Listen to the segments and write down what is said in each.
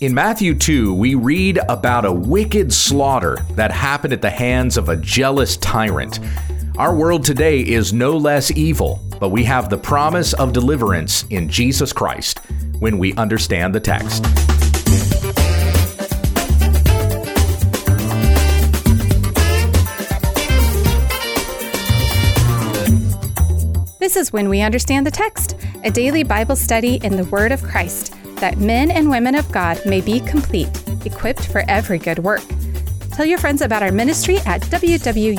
In Matthew 2, we read about a wicked slaughter that happened at the hands of a jealous tyrant. Our world today is no less evil, but we have the promise of deliverance in Jesus Christ when we understand the text. This is When We Understand the Text, a daily Bible study in the Word of Christ, that men and women of God may be complete, equipped for every good work. Tell your friends about our ministry at wwutt.com.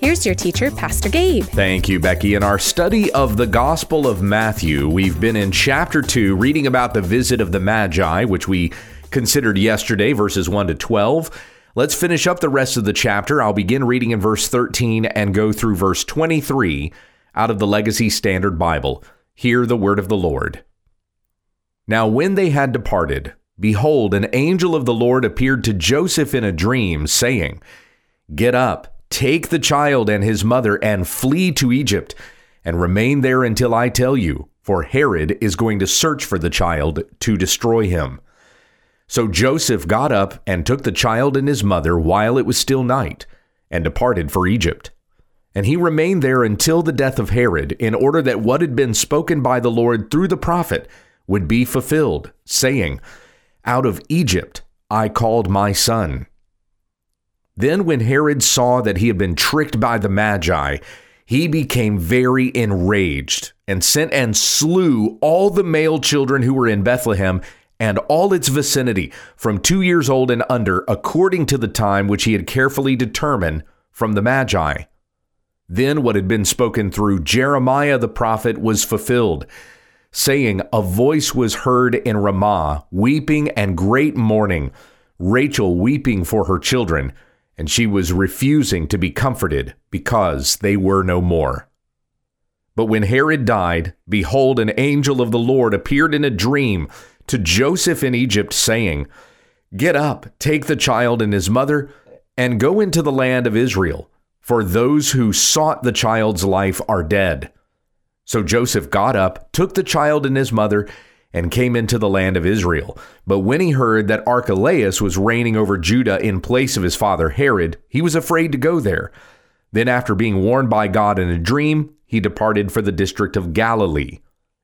Here's your teacher, Pastor Gabe. Thank you, Becky. In our study of the Gospel of Matthew, we've been in chapter 2 reading about the visit of the Magi, which we considered yesterday, verses 1 to 12. Let's finish up the rest of the chapter. I'll begin reading in verse 13 and go through verse 23 out of the Legacy Standard Bible. Hear the word of the Lord. Now, when they had departed, behold, an angel of the Lord appeared to Joseph in a dream, saying, Get up, take the child and his mother, and flee to Egypt, and remain there until I tell you, for Herod is going to search for the child to destroy him. So Joseph got up and took the child and his mother while it was still night, and departed for Egypt. And he remained there until the death of Herod, in order that what had been spoken by the Lord through the prophet would be fulfilled, saying, Out of Egypt I called my son. Then, when Herod saw that he had been tricked by the Magi, he became very enraged and sent and slew all the male children who were in Bethlehem and all its vicinity from two years old and under, according to the time which he had carefully determined from the Magi. Then what had been spoken through Jeremiah the prophet was fulfilled, saying, A voice was heard in Ramah, weeping and great mourning, Rachel weeping for her children, and she was refusing to be comforted because they were no more. But when Herod died, behold, an angel of the Lord appeared in a dream to Joseph in Egypt, saying, Get up, take the child and his mother, and go into the land of Israel, for those who sought the child's life are dead. So Joseph got up, took the child and his mother, and came into the land of Israel. But when he heard that Archelaus was reigning over Judah in place of his father Herod, he was afraid to go there. Then, after being warned by God in a dream, he departed for the district of Galilee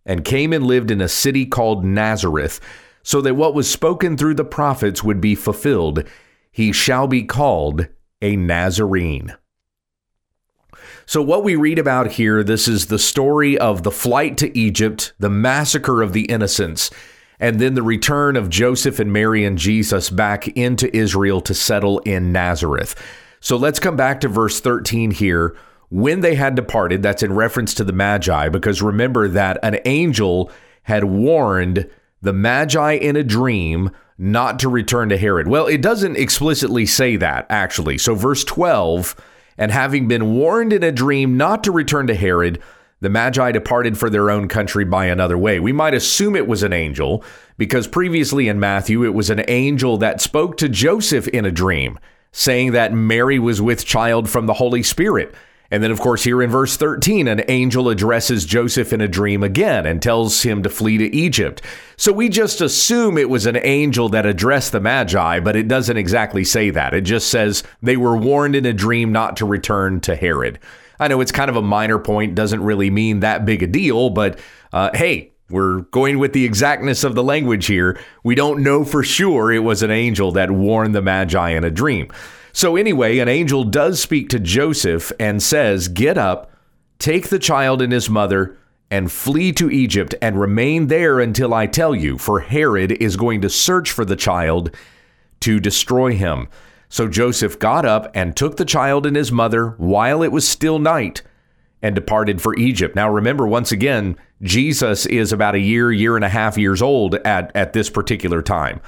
and came and lived in a city called Nazareth, so that what was spoken through the prophets would be fulfilled. He shall be called a Nazarene. So, what we read about here, this is the story of the flight to Egypt, the massacre of the innocents, and then the return of Joseph and Mary and Jesus back into Israel to settle in Nazareth. So, let's come back to verse 13 here when they had departed, that's in reference to the Magi, because remember that an angel had warned the Magi in a dream not to return to Herod. Well, it doesn't explicitly say that, actually. So, verse 12, and having been warned in a dream not to return to Herod, the Magi departed for their own country by another way. We might assume it was an angel, because previously in Matthew, it was an angel that spoke to Joseph in a dream, saying that Mary was with child from the Holy Spirit. And then, of course, here in verse 13, an angel addresses Joseph in a dream again and tells him to flee to Egypt. So we just assume it was an angel that addressed the Magi, but it doesn't exactly say that. It just says they were warned in a dream not to return to Herod. I know it's kind of a minor point, doesn't really mean that big a deal, but uh, hey, we're going with the exactness of the language here. We don't know for sure it was an angel that warned the Magi in a dream. So, anyway, an angel does speak to Joseph and says, Get up, take the child and his mother, and flee to Egypt and remain there until I tell you, for Herod is going to search for the child to destroy him. So Joseph got up and took the child and his mother while it was still night and departed for Egypt. Now, remember, once again, Jesus is about a year, year and a half years old at, at this particular time.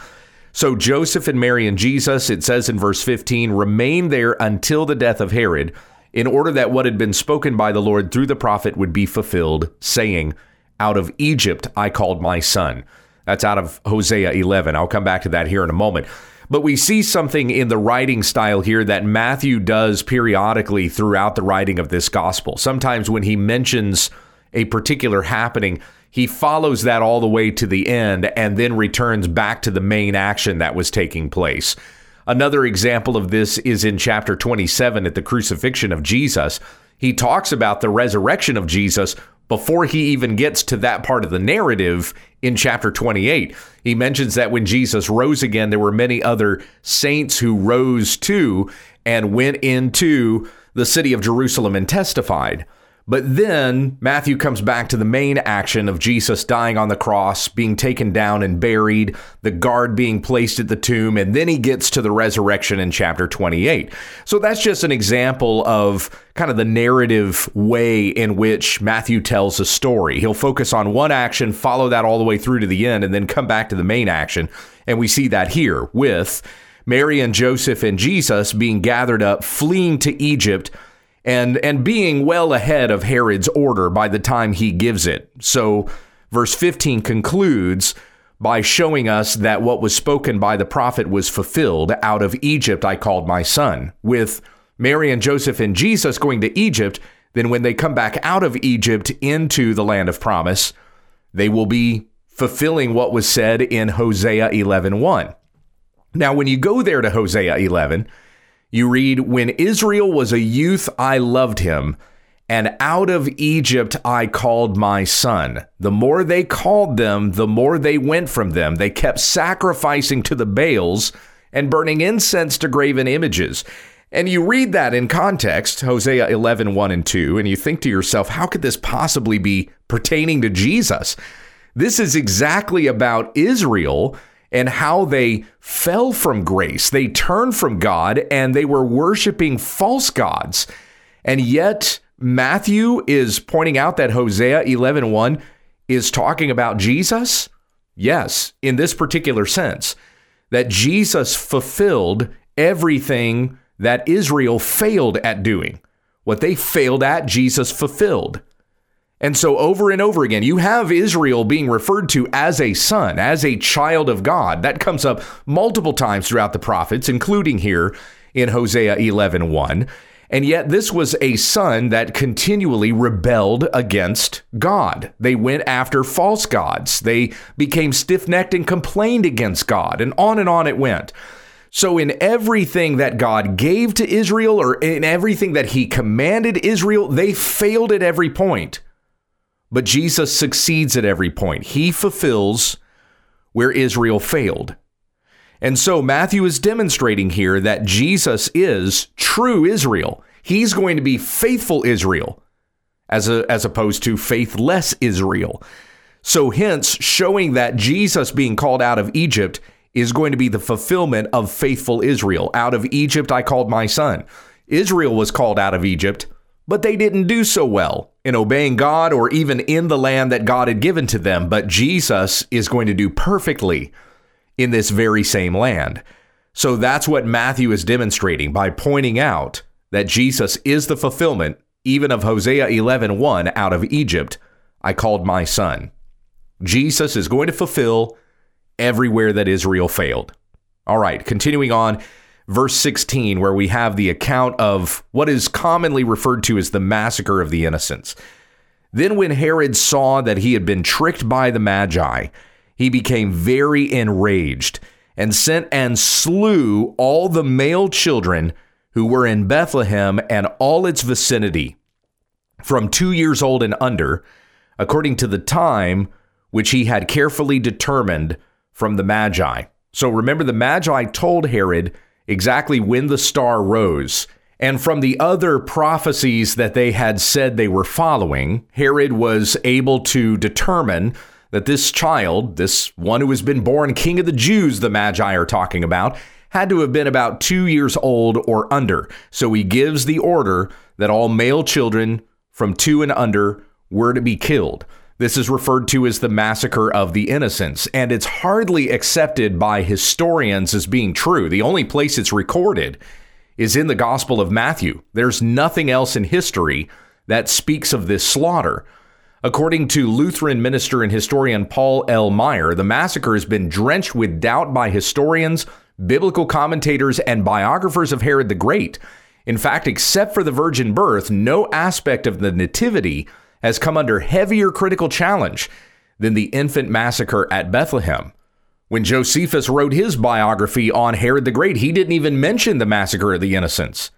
So Joseph and Mary and Jesus, it says in verse 15, remained there until the death of Herod, in order that what had been spoken by the Lord through the prophet would be fulfilled, saying, Out of Egypt I called my son. That's out of Hosea 11. I'll come back to that here in a moment. But we see something in the writing style here that Matthew does periodically throughout the writing of this gospel. Sometimes when he mentions a particular happening, he follows that all the way to the end and then returns back to the main action that was taking place. Another example of this is in chapter 27 at the crucifixion of Jesus. He talks about the resurrection of Jesus before he even gets to that part of the narrative in chapter 28. He mentions that when Jesus rose again, there were many other saints who rose too and went into the city of Jerusalem and testified. But then Matthew comes back to the main action of Jesus dying on the cross, being taken down and buried, the guard being placed at the tomb, and then he gets to the resurrection in chapter 28. So that's just an example of kind of the narrative way in which Matthew tells a story. He'll focus on one action, follow that all the way through to the end, and then come back to the main action. And we see that here with Mary and Joseph and Jesus being gathered up, fleeing to Egypt and and being well ahead of Herod's order by the time he gives it. So verse 15 concludes by showing us that what was spoken by the prophet was fulfilled. Out of Egypt I called my son. With Mary and Joseph and Jesus going to Egypt, then when they come back out of Egypt into the land of promise, they will be fulfilling what was said in Hosea 11:1. Now when you go there to Hosea 11, you read, When Israel was a youth, I loved him, and out of Egypt I called my son. The more they called them, the more they went from them. They kept sacrificing to the Baals and burning incense to graven images. And you read that in context, Hosea 11, 1 and 2, and you think to yourself, how could this possibly be pertaining to Jesus? This is exactly about Israel and how they fell from grace. They turned from God and they were worshiping false gods. And yet Matthew is pointing out that Hosea 11:1 is talking about Jesus? Yes, in this particular sense, that Jesus fulfilled everything that Israel failed at doing. What they failed at, Jesus fulfilled. And so, over and over again, you have Israel being referred to as a son, as a child of God. That comes up multiple times throughout the prophets, including here in Hosea 11 1. And yet, this was a son that continually rebelled against God. They went after false gods. They became stiff necked and complained against God, and on and on it went. So, in everything that God gave to Israel, or in everything that he commanded Israel, they failed at every point. But Jesus succeeds at every point. He fulfills where Israel failed. And so Matthew is demonstrating here that Jesus is true Israel. He's going to be faithful Israel as, a, as opposed to faithless Israel. So, hence, showing that Jesus being called out of Egypt is going to be the fulfillment of faithful Israel. Out of Egypt, I called my son. Israel was called out of Egypt, but they didn't do so well in obeying God or even in the land that God had given to them, but Jesus is going to do perfectly in this very same land. So that's what Matthew is demonstrating by pointing out that Jesus is the fulfillment even of Hosea 11:1 out of Egypt I called my son. Jesus is going to fulfill everywhere that Israel failed. All right, continuing on verse 16, where we have the account of what is commonly referred to as the massacre of the innocents. Then, when Herod saw that he had been tricked by the Magi, he became very enraged and sent and slew all the male children who were in Bethlehem and all its vicinity, from two years old and under, according to the time which he had carefully determined from the Magi. So remember, the Magi told Herod exactly when the star rose. And from the other prophecies that they had said they were following, Herod was able to determine that this child, this one who has been born king of the Jews, the Magi are talking about, had to have been about two years old or under. So he gives the order that all male children from two and under were to be killed. This is referred to as the massacre of the innocents, and it's hardly accepted by historians as being true. The only place it's recorded is in the Gospel of Matthew. There's nothing else in history that speaks of this slaughter. According to Lutheran minister and historian Paul L. Maier, the massacre has been drenched with doubt by historians, biblical commentators, and biographers of Herod the Great. In fact, except for the virgin birth, no aspect of the nativity has come under heavier critical challenge. than the infant massacre at Bethlehem. When Josephus wrote his biography on Herod the Great, he didn't even mention the massacre of the innocents.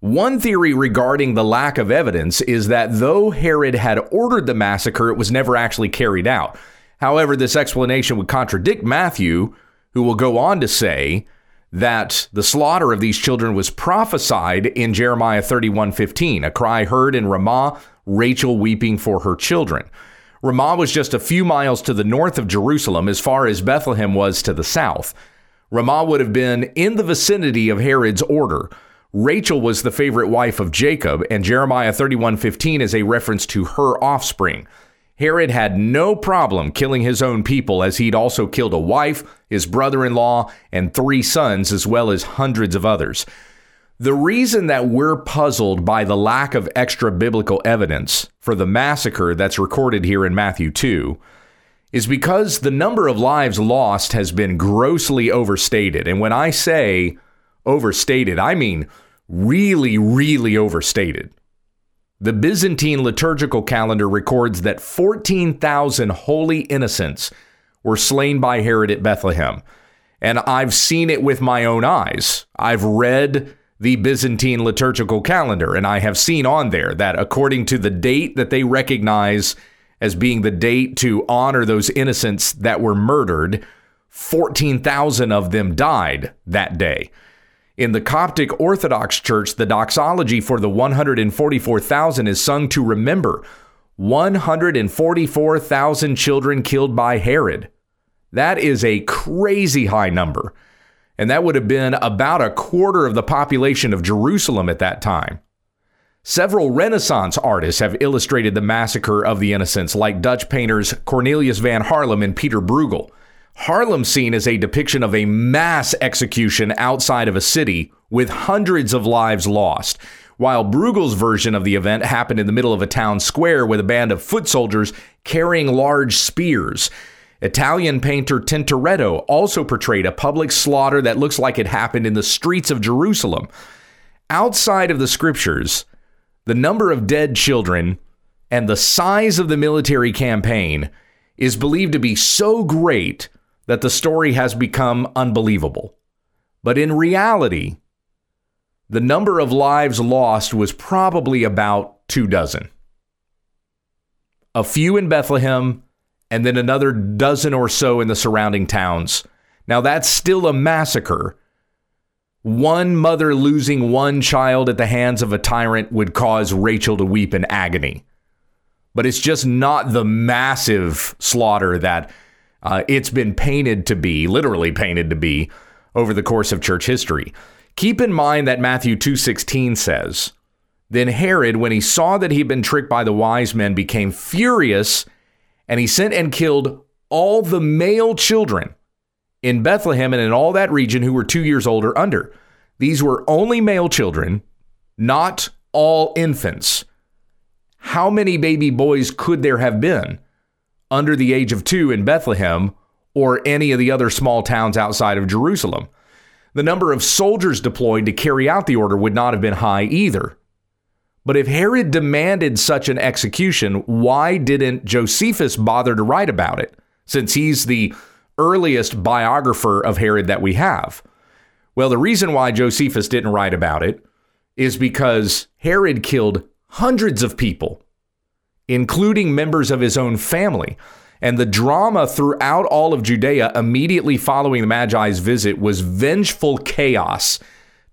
One theory regarding the lack of evidence is that though Herod had ordered the massacre, it was never actually carried out. However, this explanation would contradict Matthew, who will go on to say that the slaughter of these children was prophesied in Jeremiah 31:15, a cry heard in Ramah, Rachel weeping for her children. Ramah was just a few miles to the north of Jerusalem, as far as Bethlehem was to the south. Ramah would have been in the vicinity of Herod's order. Rachel was the favorite wife of Jacob, and Jeremiah 31:15 is a reference to her offspring. Herod had no problem killing his own people, as he'd also killed a wife, his brother in law, and three sons, as well as hundreds of others. The reason that we're puzzled by the lack of extra biblical evidence for the massacre that's recorded here in Matthew 2 is because the number of lives lost has been grossly overstated. And when I say overstated, I mean really, really overstated. The Byzantine liturgical calendar records that 14,000 holy innocents were slain by Herod at Bethlehem. And I've seen it with my own eyes. I've read the Byzantine liturgical calendar, and I have seen on there that according to the date that they recognize as being the date to honor those innocents that were murdered, 14,000 of them died that day. In the Coptic Orthodox Church, the doxology for the 144,000 is sung to remember 144,000 children killed by Herod. That is a crazy high number and that would have been about a quarter of the population of Jerusalem at that time. Several Renaissance artists have illustrated the massacre of the innocents, like Dutch painters Cornelius van Haarlem and Peter Bruegel. Haarlem's scene is a depiction of a mass execution outside of a city with hundreds of lives lost, while Bruegel's version of the event happened in the middle of a town square with a band of foot soldiers carrying large spears. Italian painter Tintoretto also portrayed a public slaughter that looks like it happened in the streets of Jerusalem. Outside of the scriptures, the number of dead children and the size of the military campaign is believed to be so great that the story has become unbelievable. But in reality, the number of lives lost was probably about two dozen. A few in Bethlehem and then another dozen or so in the surrounding towns. Now, that's still a massacre. One mother losing one child at the hands of a tyrant would cause Rachel to weep in agony. But it's just not the massive slaughter that uh, it's been painted to be, literally painted to be, over the course of church history. Keep in mind that Matthew 2:16 says, "Then Herod, when he saw that he had been tricked by the wise men, became furious and he sent and killed all the male children in Bethlehem and in all that region who were two years old or under. These were only male children, not all infants. How many baby boys could there have been under the age of two in Bethlehem or any of the other small towns outside of Jerusalem? The number of soldiers deployed to carry out the order would not have been high either. But if Herod demanded such an execution, why didn't Josephus bother to write about it, since he's the earliest biographer of Herod that we have? Well, the reason why Josephus didn't write about it is because Herod killed hundreds of people, including members of his own family. And the drama throughout all of Judea immediately following the Magi's visit was vengeful chaos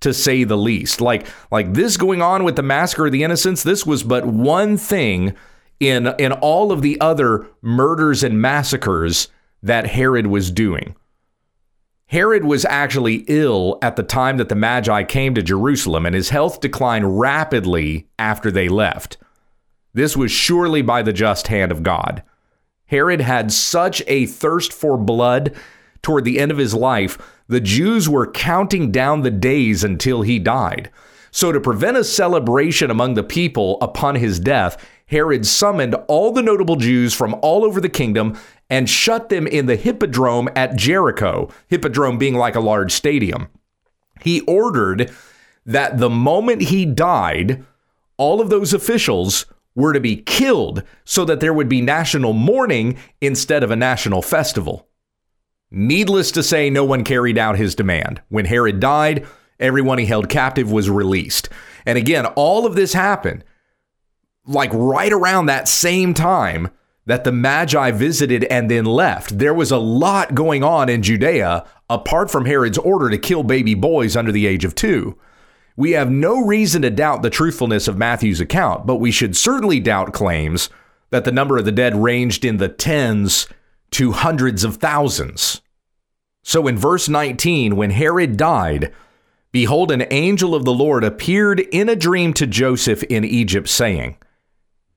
to say the least. Like like this going on with the massacre of the innocents, this was but one thing in in all of the other murders and massacres that Herod was doing. Herod was actually ill at the time that the Magi came to Jerusalem, and his health declined rapidly after they left. This was surely by the just hand of God. Herod had such a thirst for blood toward the end of his life the Jews were counting down the days until he died. So, to prevent a celebration among the people upon his death, Herod summoned all the notable Jews from all over the kingdom and shut them in the hippodrome at Jericho, hippodrome being like a large stadium. He ordered that the moment he died, all of those officials were to be killed so that there would be national mourning instead of a national festival. Needless to say, no one carried out his demand. When Herod died, everyone he held captive was released. And again, all of this happened like right around that same time that the Magi visited and then left. There was a lot going on in Judea apart from Herod's order to kill baby boys under the age of two. We have no reason to doubt the truthfulness of Matthew's account, but we should certainly doubt claims that the number of the dead ranged in the tens to hundreds of thousands. So in verse 19, when Herod died, behold, an angel of the Lord appeared in a dream to Joseph in Egypt, saying,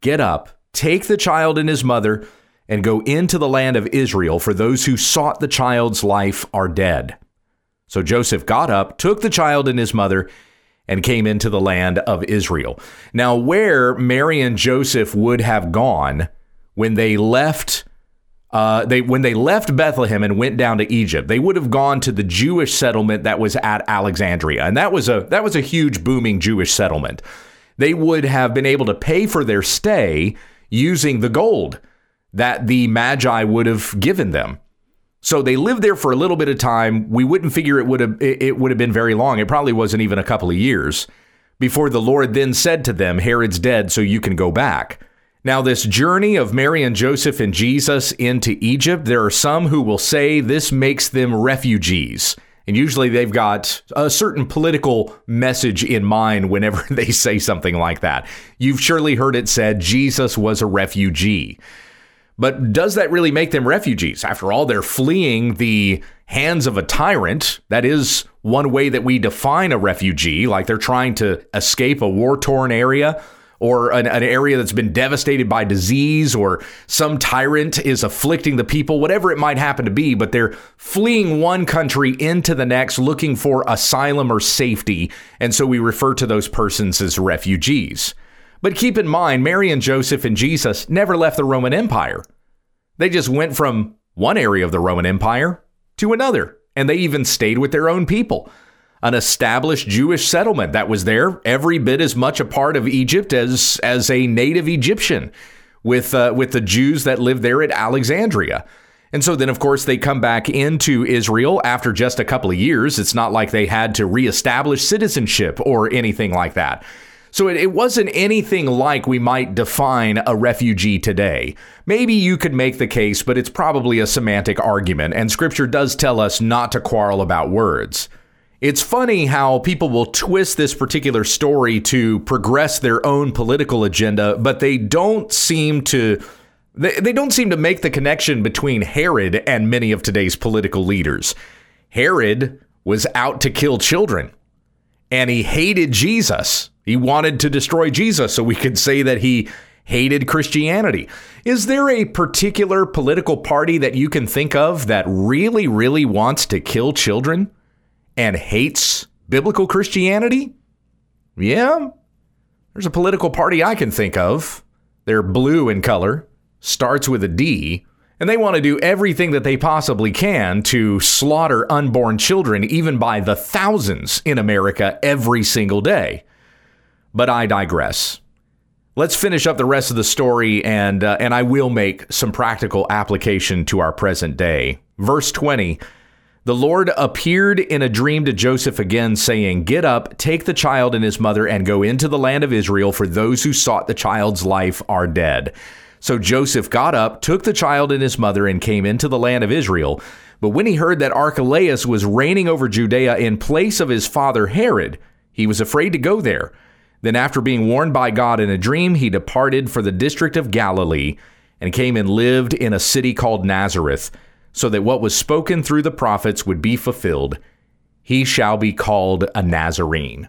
Get up Take the child and his mother and go into the land of Israel, for those who sought the child's life are dead. So Joseph got up, took the child and his mother, and came into the land of Israel. Now, where Mary and Joseph would have gone when they left. Uh, they when they left Bethlehem and went down to Egypt, they would have gone to the Jewish settlement that was at Alexandria, and that was a that was a huge booming Jewish settlement. They would have been able to pay for their stay using the gold that the Magi would have given them. So they lived there for a little bit of time. We wouldn't figure it would have it would have been very long. It probably wasn't even a couple of years before the Lord then said to them, "Herod's dead, so you can go back." Now, this journey of Mary and Joseph and Jesus into Egypt, there are some who will say this makes them refugees. And usually they've got a certain political message in mind whenever they say something like that. You've surely heard it said Jesus was a refugee. But does that really make them refugees? After all, they're fleeing the hands of a tyrant. That is one way that we define a refugee, like they're trying to escape a war torn area or an, an, area that's been devastated by disease or some tyrant is afflicting the people, whatever it might happen to be, but they're fleeing one country into the next looking for asylum or safety. And so we refer to those persons as refugees. But keep in mind, Mary and Joseph and Jesus never left the Roman Empire. They just went from one area of the Roman Empire to another, and they even stayed with their own people an established Jewish settlement that was there, every bit as much a part of Egypt as as a native Egyptian, with uh, with the Jews that lived there at Alexandria. And so then, of course, they come back into Israel after just a couple of years. It's not like they had to reestablish citizenship or anything like that. So it, it, wasn't anything like we might define a refugee today. Maybe you could make the case, but it's probably a semantic argument, and scripture does tell us not to quarrel about words. It's funny how people will twist this particular story to progress their own political agenda, but they don't seem to they, they don't seem to make the connection between Herod and many of today's political leaders. Herod was out to kill children and he hated Jesus. He wanted to destroy Jesus, so we could say that he hated Christianity. Is there a particular political party that you can think of that really, really wants to kill children? and hates biblical Christianity? Yeah, there's a political party I can think of. They're blue in color, starts with a D, and they want to do everything that they possibly can to slaughter unborn children, even by the thousands in America every single day. But I digress. Let's finish up the rest of the story, and uh, and I will make some practical application to our present day. Verse twenty. The Lord appeared in a dream to Joseph again, saying, Get up, take the child and his mother, and go into the land of Israel, for those who sought the child's life are dead. So Joseph got up, took the child and his mother, and came into the land of Israel. But when he heard that Archelaus was reigning over Judea in place of his father Herod, he was afraid to go there. Then, after being warned by God in a dream, he departed for the district of Galilee and came and lived in a city called Nazareth so that what was spoken through the prophets would be fulfilled. He shall be called a Nazarene.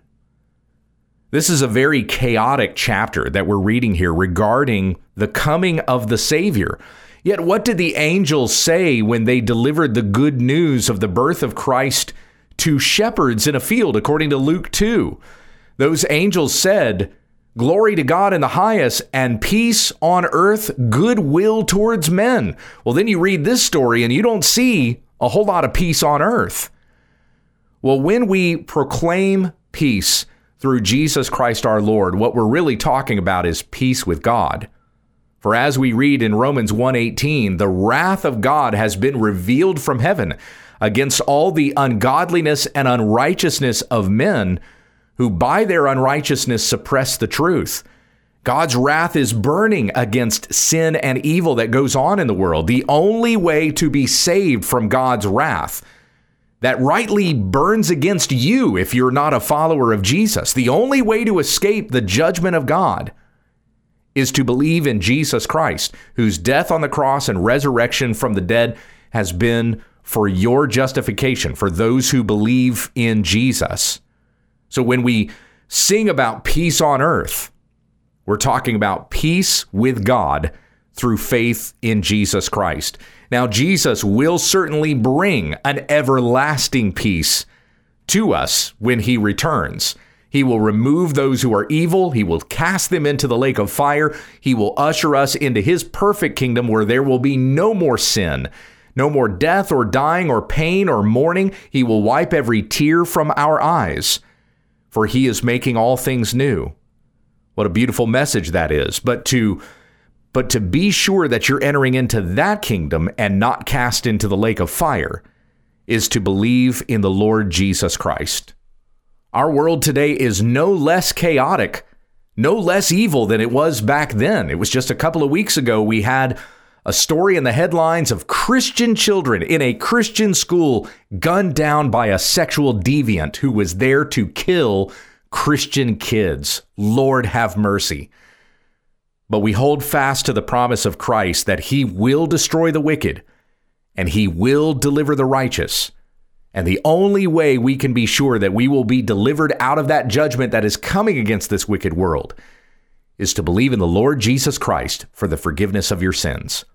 This is a very chaotic chapter that we're reading here regarding the coming of the Savior. Yet, what did the angels say when they delivered the good news of the birth of Christ to shepherds in a field, according to Luke 2? Those angels said, Glory to God in the highest, and peace on earth, goodwill towards men. Well, then you read this story and you don't see a whole lot of peace on earth. Well, when we proclaim peace, through Jesus Christ our Lord, what we're really talking about is peace with God. For as we read in Romans 1:18, the wrath of God has been revealed from heaven against all the ungodliness and unrighteousness of men who by their unrighteousness suppress the truth. God's wrath is burning against sin and evil that goes on in the world. The only way to be saved from God's wrath that rightly burns against you if you're not a follower of Jesus, the only way to escape the judgment of God is to believe in Jesus Christ, whose death on the cross and resurrection from the dead has been for your justification, for those who believe in Jesus. So when we sing about peace on earth, we're talking about peace with God through faith in Jesus Christ. Now, Jesus will certainly bring an everlasting peace to us when he returns. He will remove those who are evil. He will cast them into the lake of fire. He will usher us into his perfect kingdom where there will be no more sin, no more death or dying or pain or mourning. He will wipe every tear from our eyes, for he is making all things new. What a beautiful message that is. But to but to be sure that you're entering into that kingdom and not cast into the lake of fire is to believe in the Lord Jesus Christ. Our world today is no less chaotic, no less evil than it was back then. It was just a couple of weeks ago we had a story in the headlines of Christian children in a Christian school gunned down by a sexual deviant who was there to kill Christian kids. Lord have mercy. But we hold fast to the promise of Christ that he will destroy the wicked and he will deliver the righteous. And the only way we can be sure that we will be delivered out of that judgment that is coming against this wicked world is to believe in the Lord Jesus Christ for the forgiveness of your sins.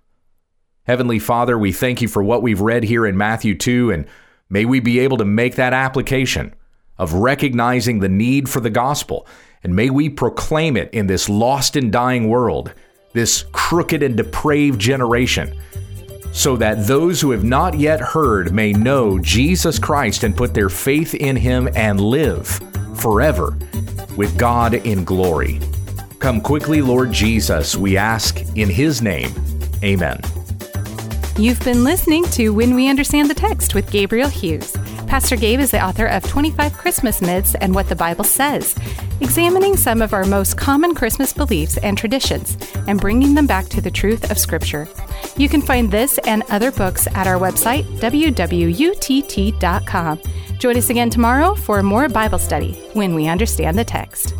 Heavenly Father, we thank you for what we've read here in Matthew 2, and may we be able to make that application of recognizing the need for the gospel, and may we proclaim it in this lost and dying world, this crooked and depraved generation so that those who have not yet heard may know Jesus Christ and put their faith in him and live forever with God in glory. Come quickly, Lord Jesus, we ask in his name. Amen. You've been listening to When We Understand the Text with Gabriel Hughes. Pastor Gabe is the author of 25 Christmas Myths and What the Bible Says, examining some of our most common Christmas beliefs and traditions and bringing them back to the truth of Scripture. You can find this and other books at our website, wwutt.com. Join us again tomorrow for more Bible study when we understand the text.